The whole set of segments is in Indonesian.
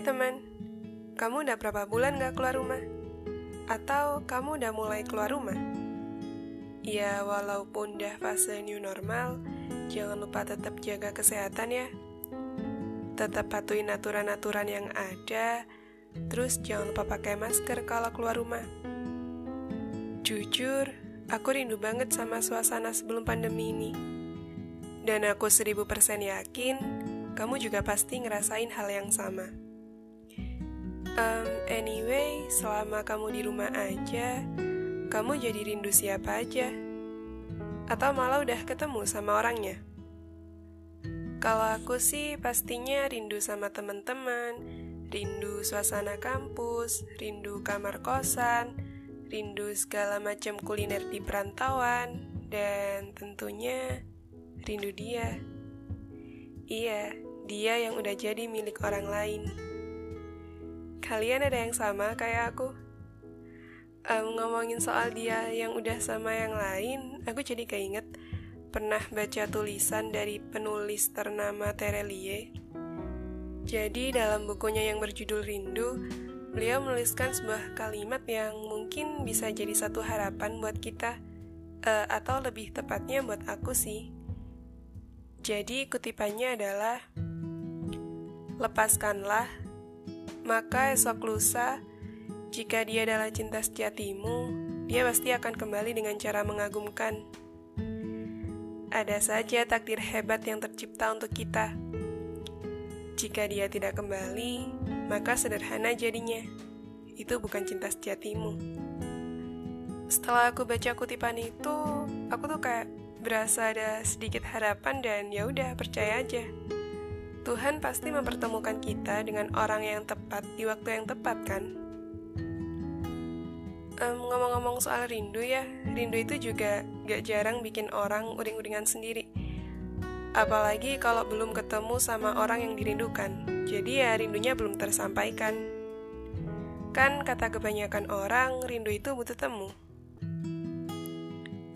Teman, kamu udah berapa bulan gak keluar rumah? Atau kamu udah mulai keluar rumah? Ya, walaupun udah fase new normal, jangan lupa tetap jaga kesehatan ya. Tetap patuhin aturan-aturan yang ada, terus jangan lupa pakai masker kalau keluar rumah. Jujur, aku rindu banget sama suasana sebelum pandemi ini. Dan aku seribu persen yakin kamu juga pasti ngerasain hal yang sama. Um, anyway, selama kamu di rumah aja, kamu jadi rindu siapa aja? Atau malah udah ketemu sama orangnya? Kalau aku sih pastinya rindu sama teman-teman, rindu suasana kampus, rindu kamar kosan, rindu segala macam kuliner di perantauan, dan tentunya rindu dia. Iya, dia yang udah jadi milik orang lain. Kalian ada yang sama kayak aku? Um, ngomongin soal dia yang udah sama yang lain, aku jadi keinget pernah baca tulisan dari penulis ternama Terelie. Jadi dalam bukunya yang berjudul Rindu, beliau menuliskan sebuah kalimat yang mungkin bisa jadi satu harapan buat kita, uh, atau lebih tepatnya buat aku sih. Jadi kutipannya adalah lepaskanlah, maka esok lusa, jika dia adalah cinta sejatimu, dia pasti akan kembali dengan cara mengagumkan. Ada saja takdir hebat yang tercipta untuk kita. Jika dia tidak kembali, maka sederhana jadinya. Itu bukan cinta sejatimu. Setelah aku baca kutipan itu, aku tuh kayak berasa ada sedikit harapan dan ya udah percaya aja. Tuhan pasti mempertemukan kita dengan orang yang tepat di waktu yang tepat, kan? ngomong ngomong-ngomong soal rindu ya, rindu itu juga gak jarang bikin orang uring-uringan sendiri. Apalagi kalau belum ketemu sama orang yang dirindukan, jadi ya rindunya belum tersampaikan. Kan kata kebanyakan orang, rindu itu butuh temu.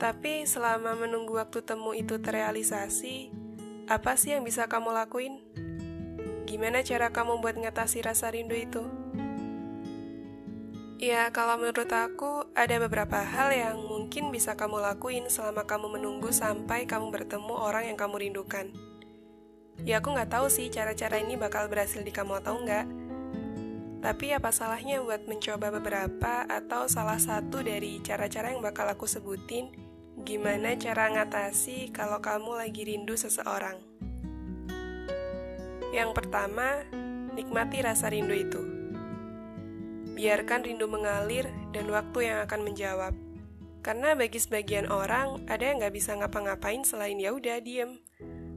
Tapi selama menunggu waktu temu itu terrealisasi, apa sih yang bisa kamu lakuin? Gimana cara kamu buat ngatasi rasa rindu itu? Ya, kalau menurut aku, ada beberapa hal yang mungkin bisa kamu lakuin selama kamu menunggu sampai kamu bertemu orang yang kamu rindukan. Ya, aku nggak tahu sih cara-cara ini bakal berhasil di kamu atau enggak. Tapi apa salahnya buat mencoba beberapa atau salah satu dari cara-cara yang bakal aku sebutin Gimana cara ngatasi kalau kamu lagi rindu seseorang? Yang pertama, nikmati rasa rindu itu. Biarkan rindu mengalir dan waktu yang akan menjawab. Karena bagi sebagian orang, ada yang nggak bisa ngapa-ngapain selain ya udah diem.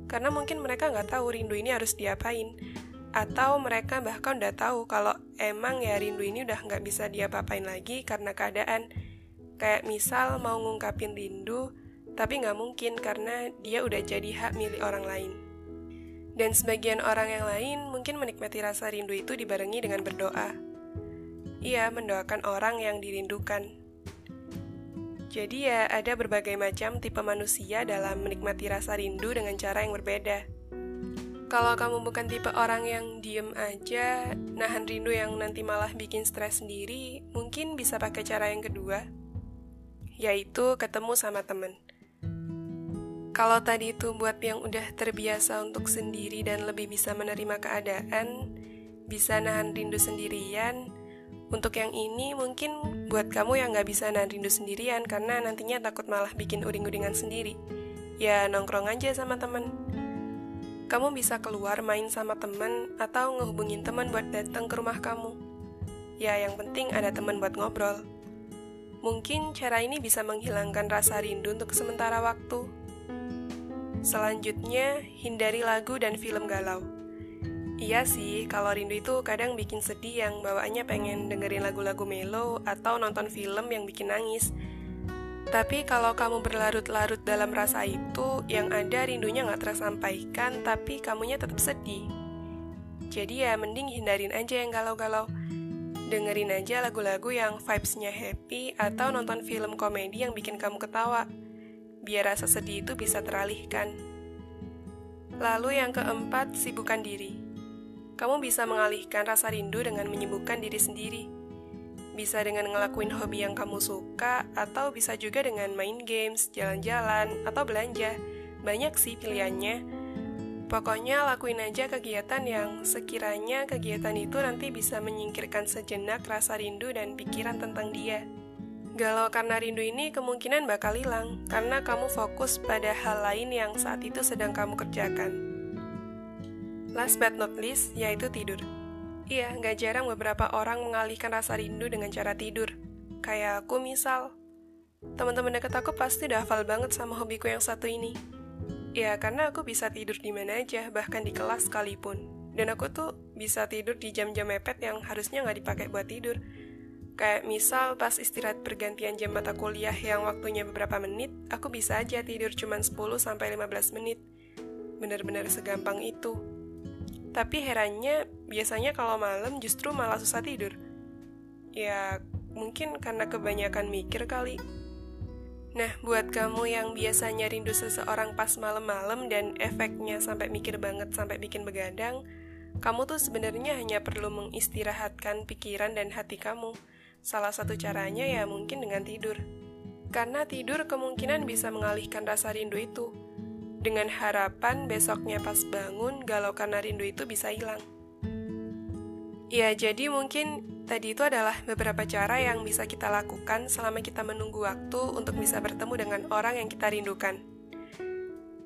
Karena mungkin mereka nggak tahu rindu ini harus diapain. Atau mereka bahkan udah tahu kalau emang ya rindu ini udah nggak bisa diapa-apain lagi karena keadaan Kayak misal mau ngungkapin rindu, tapi nggak mungkin karena dia udah jadi hak milik orang lain. Dan sebagian orang yang lain mungkin menikmati rasa rindu itu dibarengi dengan berdoa. Ia mendoakan orang yang dirindukan. Jadi ya ada berbagai macam tipe manusia dalam menikmati rasa rindu dengan cara yang berbeda. Kalau kamu bukan tipe orang yang diem aja, nahan rindu yang nanti malah bikin stres sendiri, mungkin bisa pakai cara yang kedua yaitu ketemu sama temen. Kalau tadi itu buat yang udah terbiasa untuk sendiri dan lebih bisa menerima keadaan, bisa nahan rindu sendirian, untuk yang ini mungkin buat kamu yang gak bisa nahan rindu sendirian karena nantinya takut malah bikin uring-uringan sendiri. Ya nongkrong aja sama temen. Kamu bisa keluar main sama temen atau ngehubungin temen buat datang ke rumah kamu. Ya yang penting ada temen buat ngobrol. Mungkin cara ini bisa menghilangkan rasa rindu untuk sementara waktu. Selanjutnya, hindari lagu dan film galau. Iya sih, kalau rindu itu kadang bikin sedih yang bawaannya pengen dengerin lagu-lagu melo atau nonton film yang bikin nangis. Tapi kalau kamu berlarut-larut dalam rasa itu, yang ada rindunya nggak tersampaikan, tapi kamunya tetap sedih. Jadi ya mending hindarin aja yang galau-galau dengerin aja lagu-lagu yang vibes-nya happy atau nonton film komedi yang bikin kamu ketawa, biar rasa sedih itu bisa teralihkan. Lalu yang keempat, sibukkan diri. kamu bisa mengalihkan rasa rindu dengan menyibukkan diri sendiri. Bisa dengan ngelakuin hobi yang kamu suka, atau bisa juga dengan main games, jalan-jalan, atau belanja. Banyak sih pilihannya. Pokoknya lakuin aja kegiatan yang sekiranya kegiatan itu nanti bisa menyingkirkan sejenak rasa rindu dan pikiran tentang dia. Galau karena rindu ini kemungkinan bakal hilang, karena kamu fokus pada hal lain yang saat itu sedang kamu kerjakan. Last but not least, yaitu tidur. Iya, nggak jarang beberapa orang mengalihkan rasa rindu dengan cara tidur. Kayak aku misal. Teman-teman dekat aku pasti udah hafal banget sama hobiku yang satu ini. Ya, karena aku bisa tidur di mana aja, bahkan di kelas sekalipun. Dan aku tuh bisa tidur di jam-jam mepet yang harusnya nggak dipakai buat tidur. Kayak misal pas istirahat pergantian jam mata kuliah yang waktunya beberapa menit, aku bisa aja tidur cuma 10-15 menit. Bener-bener segampang itu. Tapi herannya, biasanya kalau malam justru malah susah tidur. Ya, mungkin karena kebanyakan mikir kali. Nah, buat kamu yang biasanya rindu seseorang pas malam-malam dan efeknya sampai mikir banget sampai bikin begadang, kamu tuh sebenarnya hanya perlu mengistirahatkan pikiran dan hati kamu. Salah satu caranya ya mungkin dengan tidur. Karena tidur kemungkinan bisa mengalihkan rasa rindu itu dengan harapan besoknya pas bangun galau karena rindu itu bisa hilang. Ya, jadi mungkin tadi itu adalah beberapa cara yang bisa kita lakukan selama kita menunggu waktu untuk bisa bertemu dengan orang yang kita rindukan.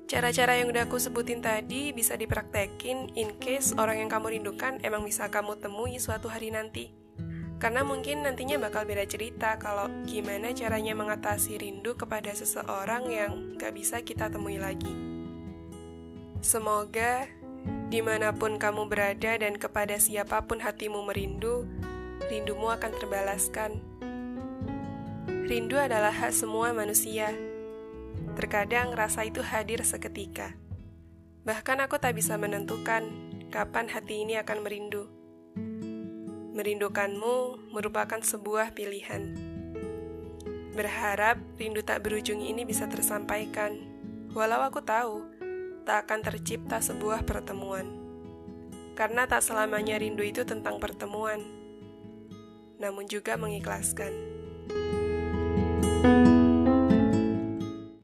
Cara-cara yang udah aku sebutin tadi bisa dipraktekin in case orang yang kamu rindukan emang bisa kamu temui suatu hari nanti. Karena mungkin nantinya bakal beda cerita kalau gimana caranya mengatasi rindu kepada seseorang yang gak bisa kita temui lagi. Semoga di mana pun kamu berada dan kepada siapa pun hatimu merindu, rindumu akan terbalaskan. Rindu adalah hak semua manusia. Terkadang rasa itu hadir seketika. Bahkan aku tak bisa menentukan kapan hati ini akan merindu. Merindukanmu merupakan sebuah pilihan. Berharap rindu tak berujung ini bisa tersampaikan, walau aku tahu tak akan tercipta sebuah pertemuan. Karena tak selamanya rindu itu tentang pertemuan, namun juga mengikhlaskan.